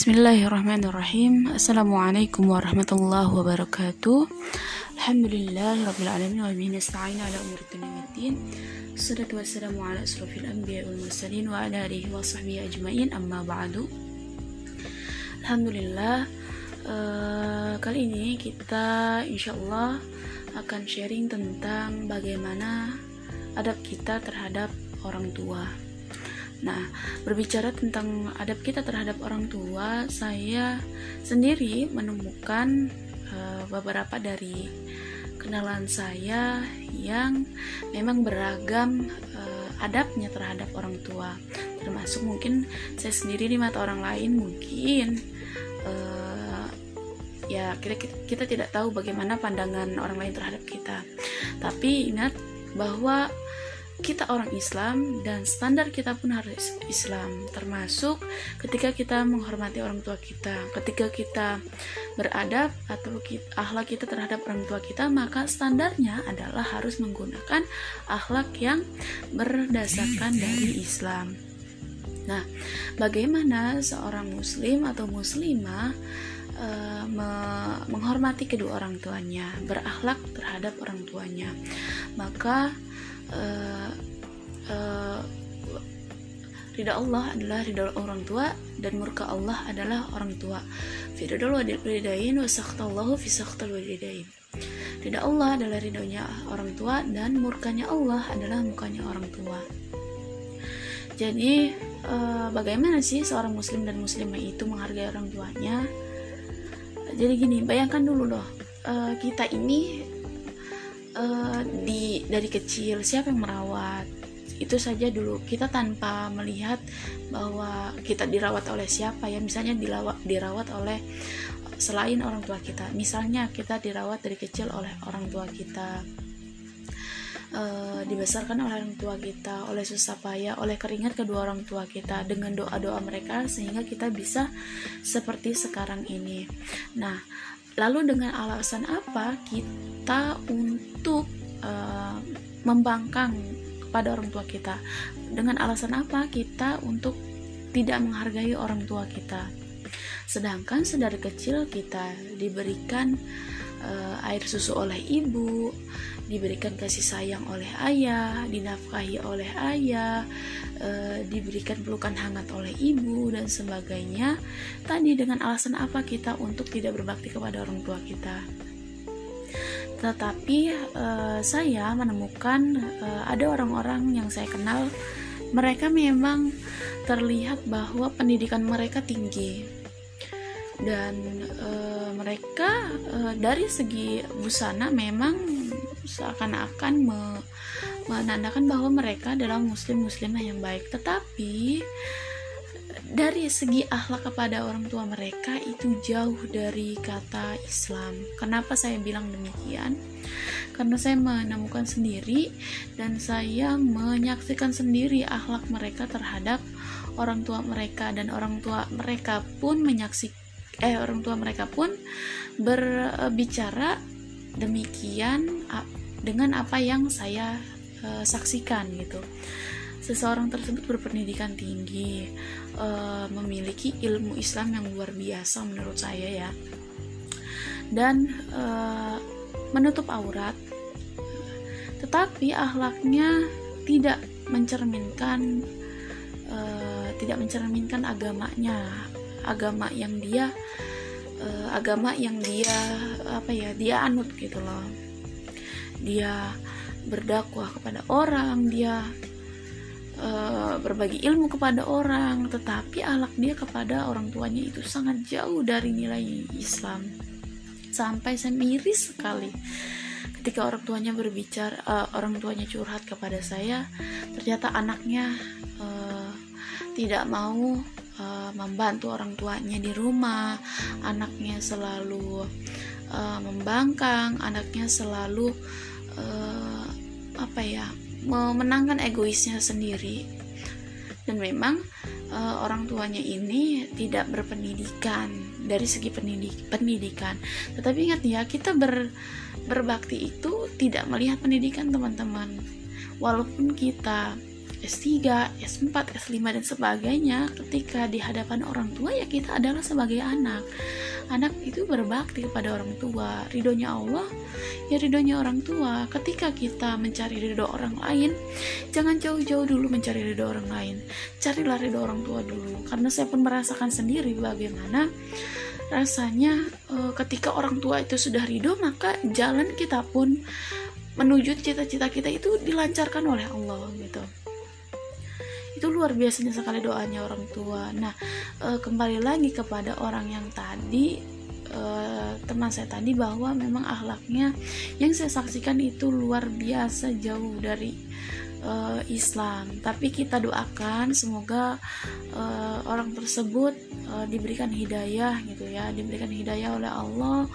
Bismillahirrahmanirrahim. Assalamualaikum warahmatullahi wabarakatuh. Alhamdulillah Rabbil Alamin Wa bihi nasta'in ala umur dunia Salatu wassalamu ala asrafil anbiya wal mursalin Wa ala alihi wa sahbihi ajma'in. Amma ba'du. Alhamdulillah uh, Kali ini kita insyaallah akan sharing tentang bagaimana adab kita terhadap orang tua Nah, berbicara tentang adab kita terhadap orang tua, saya sendiri menemukan uh, beberapa dari kenalan saya yang memang beragam uh, adabnya terhadap orang tua. Termasuk mungkin saya sendiri di mata orang lain mungkin uh, ya kita, kita kita tidak tahu bagaimana pandangan orang lain terhadap kita. Tapi ingat bahwa kita orang Islam dan standar kita pun harus Islam termasuk ketika kita menghormati orang tua kita. Ketika kita beradab atau kita, akhlak kita terhadap orang tua kita maka standarnya adalah harus menggunakan akhlak yang berdasarkan dari Islam. Nah bagaimana seorang muslim atau muslimah uh, me menghormati kedua orang tuanya berakhlak terhadap orang tuanya? Maka uh, ridha Allah adalah ridha orang tua dan murka Allah adalah orang tua. Fi ridal walidain wa sakhtallahu fi sakhtal. Ridha Allah adalah ridhonya orang tua dan murkanya Allah adalah mukanya orang tua. Jadi uh, bagaimana sih seorang muslim dan muslimah itu menghargai orang tuanya? Jadi gini, bayangkan dulu loh, uh, kita ini uh, di dari kecil siapa yang merawat? Itu saja dulu. Kita tanpa melihat bahwa kita dirawat oleh siapa ya. Misalnya dirawat dirawat oleh selain orang tua kita. Misalnya kita dirawat dari kecil oleh orang tua kita. Uh, dibesarkan oleh orang tua kita oleh susah payah oleh keringat kedua orang tua kita dengan doa doa mereka sehingga kita bisa seperti sekarang ini. Nah Lalu dengan alasan apa kita untuk uh, membangkang kepada orang tua kita? Dengan alasan apa kita untuk tidak menghargai orang tua kita? Sedangkan sedari kecil kita diberikan uh, air susu oleh ibu, diberikan kasih sayang oleh ayah, dinafkahi oleh ayah, e, diberikan pelukan hangat oleh ibu dan sebagainya. Tadi dengan alasan apa kita untuk tidak berbakti kepada orang tua kita? Tetapi e, saya menemukan e, ada orang-orang yang saya kenal, mereka memang terlihat bahwa pendidikan mereka tinggi dan e, mereka e, dari segi busana memang seakan-akan me menandakan bahwa mereka adalah muslim-muslimah yang baik tetapi dari segi akhlak kepada orang tua mereka itu jauh dari kata Islam. Kenapa saya bilang demikian? Karena saya menemukan sendiri dan saya menyaksikan sendiri akhlak mereka terhadap orang tua mereka dan orang tua mereka pun menyaksikan eh orang tua mereka pun berbicara demikian dengan apa yang saya uh, saksikan gitu. Seseorang tersebut berpendidikan tinggi uh, memiliki ilmu Islam yang luar biasa menurut saya ya. Dan uh, menutup aurat tetapi akhlaknya tidak mencerminkan uh, tidak mencerminkan agamanya agama yang dia uh, agama yang dia apa ya dia anut gitu loh dia berdakwah kepada orang, dia uh, berbagi ilmu kepada orang, tetapi alak dia kepada orang tuanya itu sangat jauh dari nilai Islam. Sampai miris sekali ketika orang tuanya berbicara, uh, orang tuanya curhat kepada saya, ternyata anaknya uh, tidak mau uh, membantu orang tuanya di rumah, anaknya selalu uh, membangkang, anaknya selalu uh, apa ya memenangkan egoisnya sendiri. Dan memang uh, orang tuanya ini tidak berpendidikan dari segi pendidik pendidikan. Tetapi ingat ya kita ber, berbakti itu tidak melihat pendidikan teman-teman. Walaupun kita S3, S4, S5 dan sebagainya ketika di hadapan orang tua ya kita adalah sebagai anak. Anak itu berbakti kepada orang tua. Ridhonya Allah ya ridhonya orang tua. Ketika kita mencari ridho orang lain jangan jauh-jauh dulu mencari ridho orang lain. Carilah ridho orang tua dulu. Karena saya pun merasakan sendiri bagaimana rasanya e, ketika orang tua itu sudah ridho maka jalan kita pun menuju cita-cita kita itu dilancarkan oleh Allah gitu itu luar biasanya sekali doanya orang tua. Nah e, kembali lagi kepada orang yang tadi e, teman saya tadi bahwa memang akhlaknya yang saya saksikan itu luar biasa jauh dari e, Islam. Tapi kita doakan semoga e, orang tersebut e, diberikan hidayah gitu ya. Diberikan hidayah oleh Allah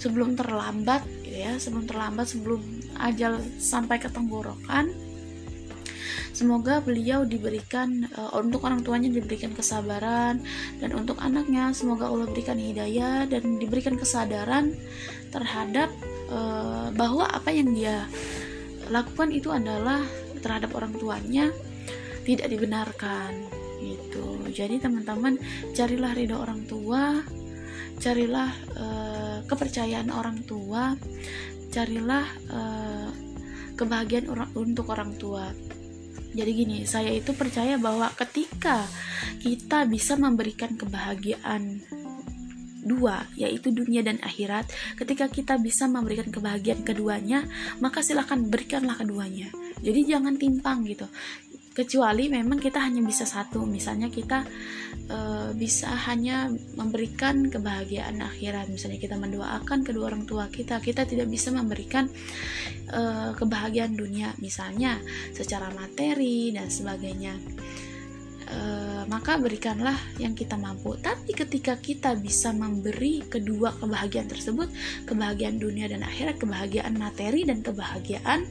sebelum terlambat gitu ya. Sebelum terlambat sebelum ajal sampai ke tenggorokan Semoga beliau diberikan uh, untuk orang tuanya diberikan kesabaran dan untuk anaknya semoga Allah berikan hidayah dan diberikan kesadaran terhadap uh, bahwa apa yang dia lakukan itu adalah terhadap orang tuanya tidak dibenarkan gitu. Jadi teman-teman carilah ridho orang tua, carilah uh, kepercayaan orang tua, carilah uh, kebahagiaan orang, untuk orang tua jadi gini, saya itu percaya bahwa ketika kita bisa memberikan kebahagiaan dua, yaitu dunia dan akhirat, ketika kita bisa memberikan kebahagiaan keduanya, maka silahkan berikanlah keduanya. Jadi jangan timpang gitu kecuali memang kita hanya bisa satu misalnya kita e, bisa hanya memberikan kebahagiaan akhirat. Misalnya kita mendoakan kedua orang tua kita kita tidak bisa memberikan e, kebahagiaan dunia. Misalnya secara materi dan sebagainya. E, maka berikanlah yang kita mampu. Tapi ketika kita bisa memberi kedua kebahagiaan tersebut kebahagiaan dunia dan akhirat kebahagiaan materi dan kebahagiaan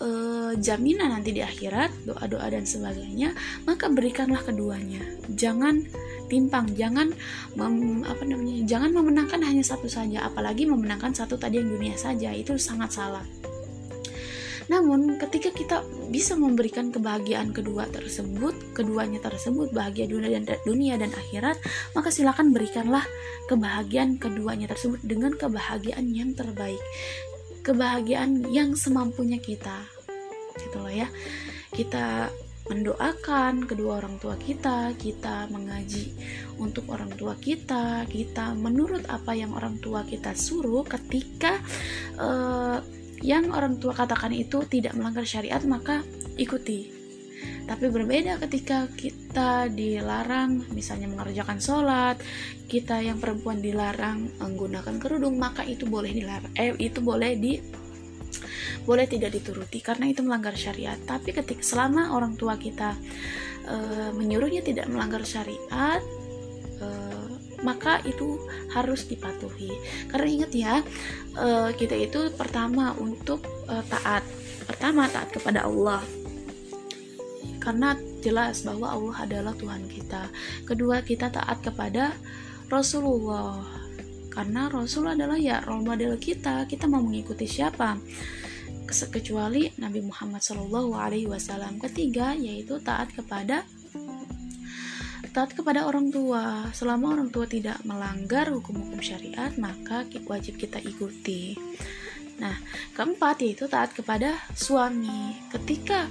uh, jaminan nanti di akhirat, doa-doa dan sebagainya, maka berikanlah keduanya. Jangan timpang, jangan mem, apa namanya? Jangan memenangkan hanya satu saja, apalagi memenangkan satu tadi yang dunia saja. Itu sangat salah. Namun, ketika kita bisa memberikan kebahagiaan kedua tersebut, keduanya tersebut bahagia dunia dan dunia dan akhirat, maka silakan berikanlah kebahagiaan keduanya tersebut dengan kebahagiaan yang terbaik kebahagiaan yang semampunya kita. Gitu loh ya. Kita mendoakan kedua orang tua kita, kita mengaji untuk orang tua kita, kita menurut apa yang orang tua kita suruh ketika uh, yang orang tua katakan itu tidak melanggar syariat maka ikuti tapi berbeda ketika kita dilarang misalnya mengerjakan sholat kita yang perempuan dilarang menggunakan kerudung maka itu boleh dilarang eh itu boleh di boleh tidak dituruti karena itu melanggar syariat. Tapi ketika selama orang tua kita e, menyuruhnya tidak melanggar syariat e, maka itu harus dipatuhi. Karena ingat ya e, kita itu pertama untuk e, taat. Pertama taat kepada Allah karena jelas bahwa Allah adalah Tuhan kita. Kedua, kita taat kepada Rasulullah. Karena Rasul adalah ya role model kita. Kita mau mengikuti siapa? Kecuali Nabi Muhammad Shallallahu Alaihi Wasallam. Ketiga, yaitu taat kepada taat kepada orang tua. Selama orang tua tidak melanggar hukum-hukum syariat, maka wajib kita ikuti. Nah, keempat yaitu taat kepada suami. Ketika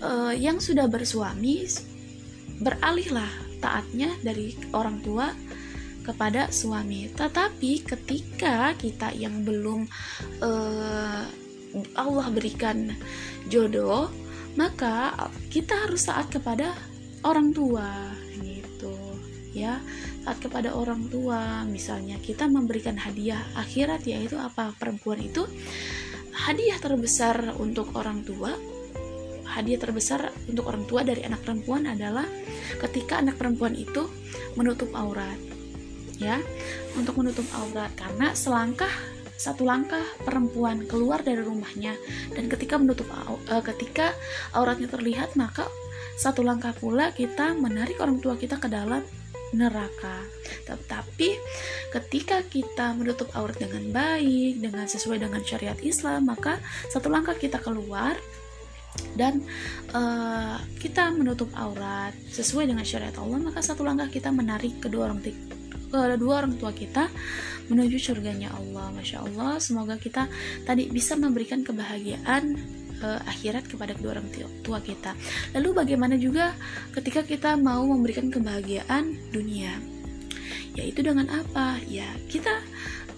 uh, yang sudah bersuami beralihlah taatnya dari orang tua kepada suami. Tetapi ketika kita yang belum uh, Allah berikan jodoh, maka kita harus taat kepada orang tua gitu ya kepada orang tua. Misalnya kita memberikan hadiah akhirat yaitu apa? Perempuan itu hadiah terbesar untuk orang tua. Hadiah terbesar untuk orang tua dari anak perempuan adalah ketika anak perempuan itu menutup aurat ya. Untuk menutup aurat karena selangkah satu langkah perempuan keluar dari rumahnya dan ketika menutup uh, ketika auratnya terlihat maka satu langkah pula kita menarik orang tua kita ke dalam neraka. Tetapi ketika kita menutup aurat dengan baik, dengan sesuai dengan syariat Islam, maka satu langkah kita keluar dan uh, kita menutup aurat sesuai dengan syariat Allah maka satu langkah kita menarik kedua orang kedua orang tua kita menuju surganya Allah masya Allah semoga kita tadi bisa memberikan kebahagiaan uh, akhirat kepada kedua orang tua kita. Lalu bagaimana juga ketika kita mau memberikan kebahagiaan dunia? Yaitu dengan apa? Ya kita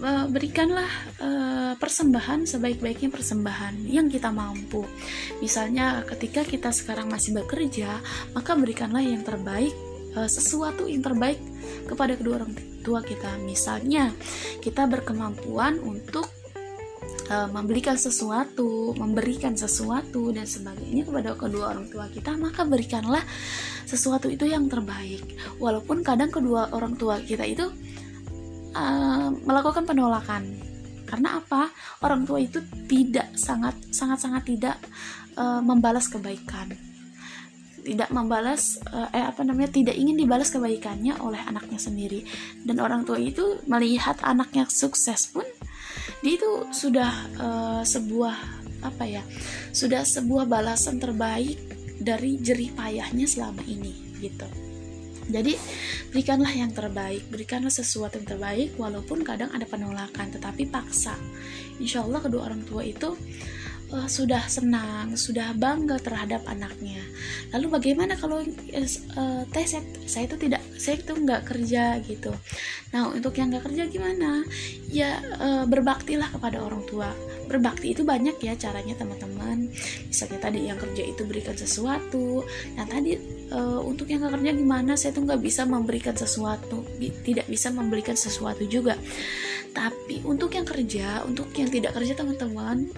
uh, berikanlah uh, persembahan sebaik-baiknya persembahan yang kita mampu. Misalnya ketika kita sekarang masih bekerja maka berikanlah yang terbaik uh, sesuatu yang terbaik kepada kedua orang tua kita. Misalnya kita berkemampuan untuk membelikan sesuatu, memberikan sesuatu dan sebagainya kepada kedua orang tua kita, maka berikanlah sesuatu itu yang terbaik. Walaupun kadang kedua orang tua kita itu uh, melakukan penolakan. Karena apa? Orang tua itu tidak sangat sangat sangat tidak uh, membalas kebaikan. Tidak membalas uh, eh apa namanya? tidak ingin dibalas kebaikannya oleh anaknya sendiri. Dan orang tua itu melihat anaknya sukses pun dia itu sudah uh, sebuah apa ya sudah sebuah balasan terbaik dari jerih payahnya selama ini gitu. Jadi berikanlah yang terbaik berikanlah sesuatu yang terbaik walaupun kadang ada penolakan tetapi paksa. Insya Allah kedua orang tua itu uh, sudah senang, sudah bangga terhadap anaknya. Lalu bagaimana kalau uh, teh saya, saya itu tidak, saya itu nggak kerja gitu. Nah untuk yang nggak kerja gimana? Ya uh, berbaktilah kepada orang tua. Berbakti itu banyak ya caranya teman-teman. Misalnya tadi yang kerja itu berikan sesuatu. Nah tadi uh, untuk yang nggak kerja gimana? Saya tuh nggak bisa memberikan sesuatu, tidak bisa memberikan sesuatu juga. Tapi untuk yang kerja, untuk yang tidak kerja teman-teman,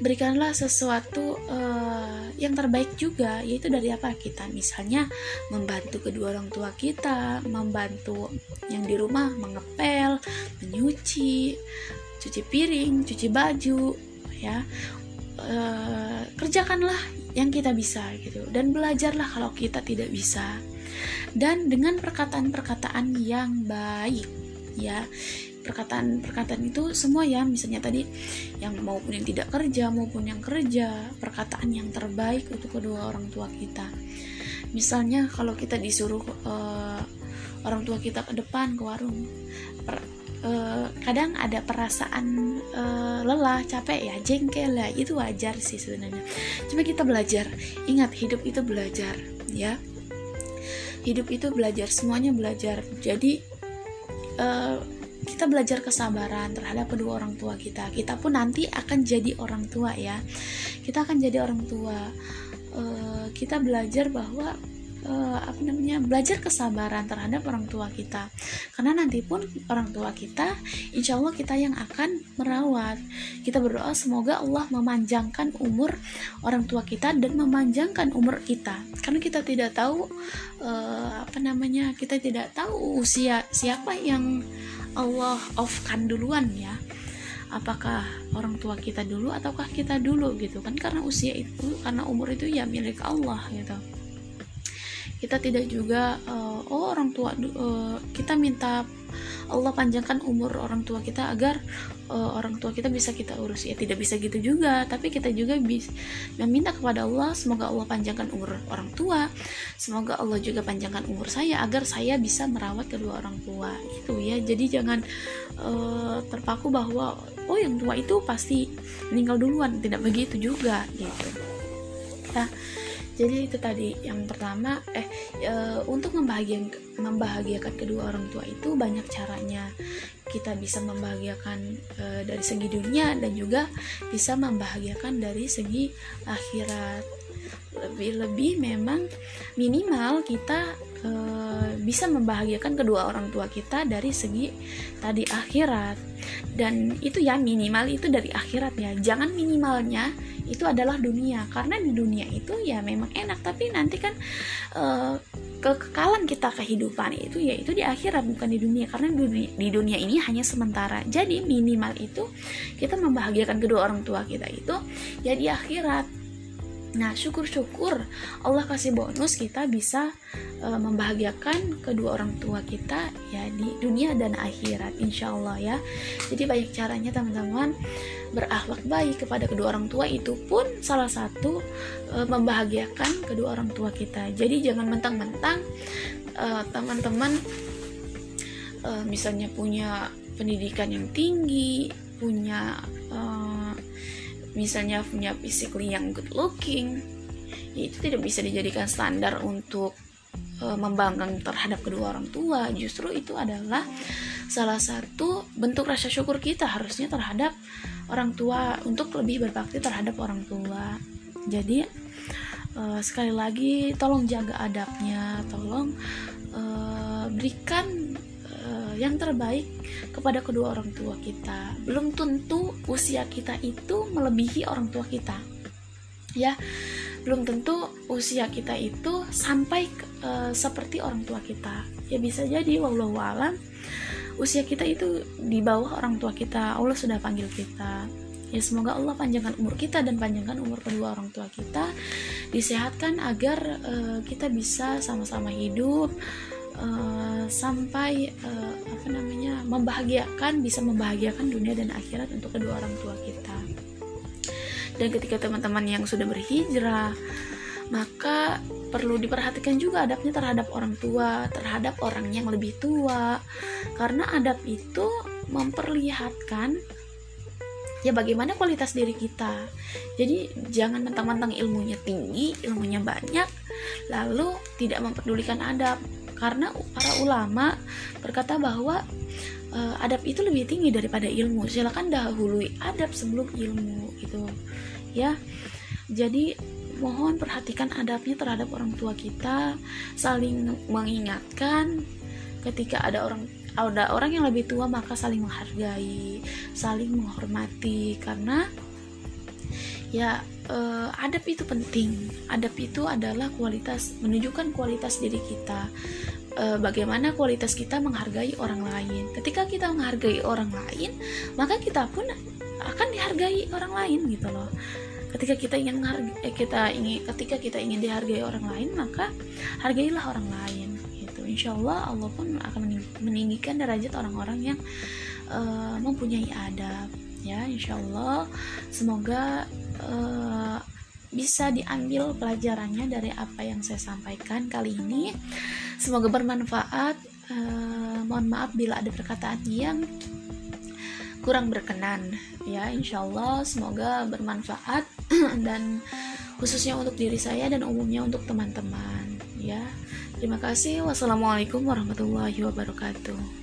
berikanlah sesuatu uh, yang terbaik juga yaitu dari apa? Kita misalnya membantu kedua orang tua kita membantu yang di rumah mengepel menyuci cuci piring cuci baju ya. Uh, kerjakanlah yang kita bisa gitu. Dan belajarlah kalau kita tidak bisa. Dan dengan perkataan-perkataan yang baik ya perkataan-perkataan itu semua ya. Misalnya tadi yang maupun yang tidak kerja maupun yang kerja perkataan yang terbaik untuk kedua orang tua kita. Misalnya kalau kita disuruh uh, orang tua kita ke depan ke warung per, uh, kadang ada perasaan uh, lelah capek ya jengkel ya. Itu wajar sih sebenarnya. Cuma kita belajar ingat hidup itu belajar ya. Hidup itu belajar semuanya belajar. Jadi kita belajar kesabaran terhadap kedua orang tua kita. Kita pun nanti akan jadi orang tua ya. Kita akan jadi orang tua. Uh, kita belajar bahwa uh, apa namanya belajar kesabaran terhadap orang tua kita. Karena nanti pun orang tua kita insya Allah kita yang akan merawat. Kita berdoa semoga Allah memanjangkan umur orang tua kita dan memanjangkan umur kita. Karena kita tidak tahu uh, apa namanya kita tidak tahu usia siapa yang Allah offkan duluan ya. Apakah orang tua kita dulu ataukah kita dulu gitu kan? Karena usia itu karena umur itu ya milik Allah gitu. Kita tidak juga uh, oh orang tua uh, kita minta Allah panjangkan umur orang tua kita agar uh, orang tua kita bisa kita urus. Ya tidak bisa gitu juga tapi kita juga bisa meminta kepada Allah semoga Allah panjangkan umur orang tua semoga Allah juga panjangkan umur saya agar saya bisa merawat kedua orang tua itu ya. Jadi jangan uh, terpaku bahwa oh yang tua itu pasti meninggal duluan. Tidak begitu juga gitu. Ya jadi itu tadi yang pertama eh e, untuk membahagiakan membahagiakan kedua orang tua itu banyak caranya. Kita bisa membahagiakan e, dari segi dunia dan juga bisa membahagiakan dari segi akhirat. Lebih-lebih memang minimal kita e, bisa membahagiakan kedua orang tua kita dari segi tadi akhirat. Dan itu ya minimal itu dari akhirat ya. Jangan minimalnya itu adalah dunia. Karena di dunia itu ya memang enak. Tapi nanti kan uh, kekekalan kita kehidupan itu ya itu di akhirat bukan di dunia. Karena dunia, di dunia ini hanya sementara. Jadi minimal itu kita membahagiakan kedua orang tua kita itu ya di akhirat Nah, syukur-syukur Allah kasih bonus kita bisa uh, membahagiakan kedua orang tua kita ya di dunia dan akhirat insya Allah ya. Jadi banyak caranya teman-teman berakhlak baik kepada kedua orang tua itu pun salah satu e, membahagiakan kedua orang tua kita jadi jangan mentang-mentang e, teman-teman e, misalnya punya pendidikan yang tinggi punya e, misalnya punya physically yang good looking ya itu tidak bisa dijadikan standar untuk e, membanggang terhadap kedua orang tua. Justru itu adalah salah satu bentuk rasa syukur kita harusnya terhadap orang tua untuk lebih berbakti terhadap orang tua. Jadi uh, sekali lagi tolong jaga adabnya tolong uh, berikan uh, yang terbaik kepada kedua orang tua kita. Belum tentu usia kita itu melebihi orang tua kita. Ya belum tentu usia kita itu sampai uh, seperti orang tua kita. Ya bisa jadi wallahu alam usia kita itu di bawah orang tua kita. Allah sudah panggil kita. Ya semoga Allah panjangkan umur kita dan panjangkan umur kedua orang tua kita. Disehatkan agar uh, kita bisa sama-sama hidup uh, sampai uh, apa namanya membahagiakan bisa membahagiakan dunia dan akhirat untuk kedua orang tua kita dan ketika teman-teman yang sudah berhijrah maka perlu diperhatikan juga adabnya terhadap orang tua, terhadap orang yang lebih tua, karena adab itu memperlihatkan ya bagaimana kualitas diri kita. Jadi jangan mentang-mentang ilmunya tinggi, ilmunya banyak, lalu tidak memperdulikan adab. Karena para ulama berkata bahwa uh, adab itu lebih tinggi daripada ilmu. Silakan dahului adab sebelum ilmu gitu. Ya. Jadi mohon perhatikan adabnya terhadap orang tua kita saling mengingatkan ketika ada orang ada orang yang lebih tua maka saling menghargai saling menghormati karena ya eh, adab itu penting. Adab itu adalah kualitas menunjukkan kualitas diri kita. Eh, bagaimana kualitas kita menghargai orang lain. Ketika kita menghargai orang lain maka kita pun akan dihargai orang lain gitu loh. Ketika kita ingin eh, kita ingin ketika kita ingin dihargai orang lain maka hargailah orang lain gitu. Insya Allah Allah pun akan meninggikan derajat orang-orang yang uh, mempunyai adab ya. Insya Allah semoga uh, bisa diambil pelajarannya dari apa yang saya sampaikan kali ini. Semoga bermanfaat. Uh, mohon maaf bila ada perkataan yang kurang berkenan. Ya insya Allah semoga bermanfaat. Dan khususnya untuk diri saya dan umumnya untuk teman-teman. Ya terima kasih. Wassalamualaikum warahmatullahi wabarakatuh